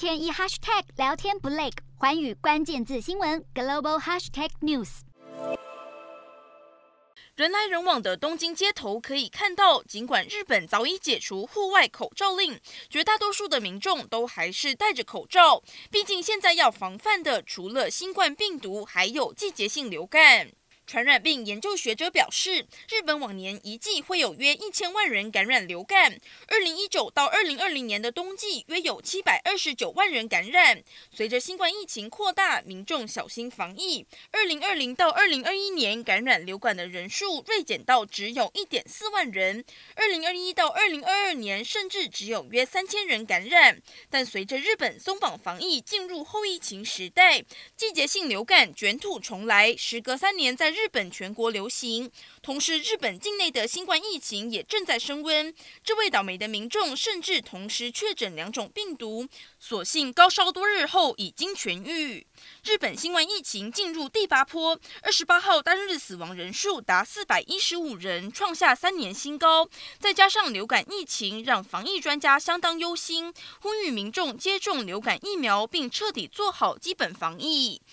天一 hashtag 聊天不累，寰宇关键字新闻 global hashtag news。人来人往的东京街头可以看到，尽管日本早已解除户外口罩令，绝大多数的民众都还是戴着口罩。毕竟现在要防范的，除了新冠病毒，还有季节性流感。传染病研究学者表示，日本往年一季会有约一千万人感染流感。二零一九到二零二零年的冬季，约有七百二十九万人感染。随着新冠疫情扩大，民众小心防疫。二零二零到二零二一年感染流感的人数锐减到只有一点四万人。二零二一到二零二二年，甚至只有约三千人感染。但随着日本松绑防疫，进入后疫情时代，季节性流感卷土重来，时隔三年在日。日本全国流行，同时日本境内的新冠疫情也正在升温。这位倒霉的民众甚至同时确诊两种病毒，所幸高烧多日后已经痊愈。日本新冠疫情进入第八波，二十八号单日死亡人数达四百一十五人，创下三年新高。再加上流感疫情，让防疫专家相当忧心，呼吁民众接种流感疫苗，并彻底做好基本防疫。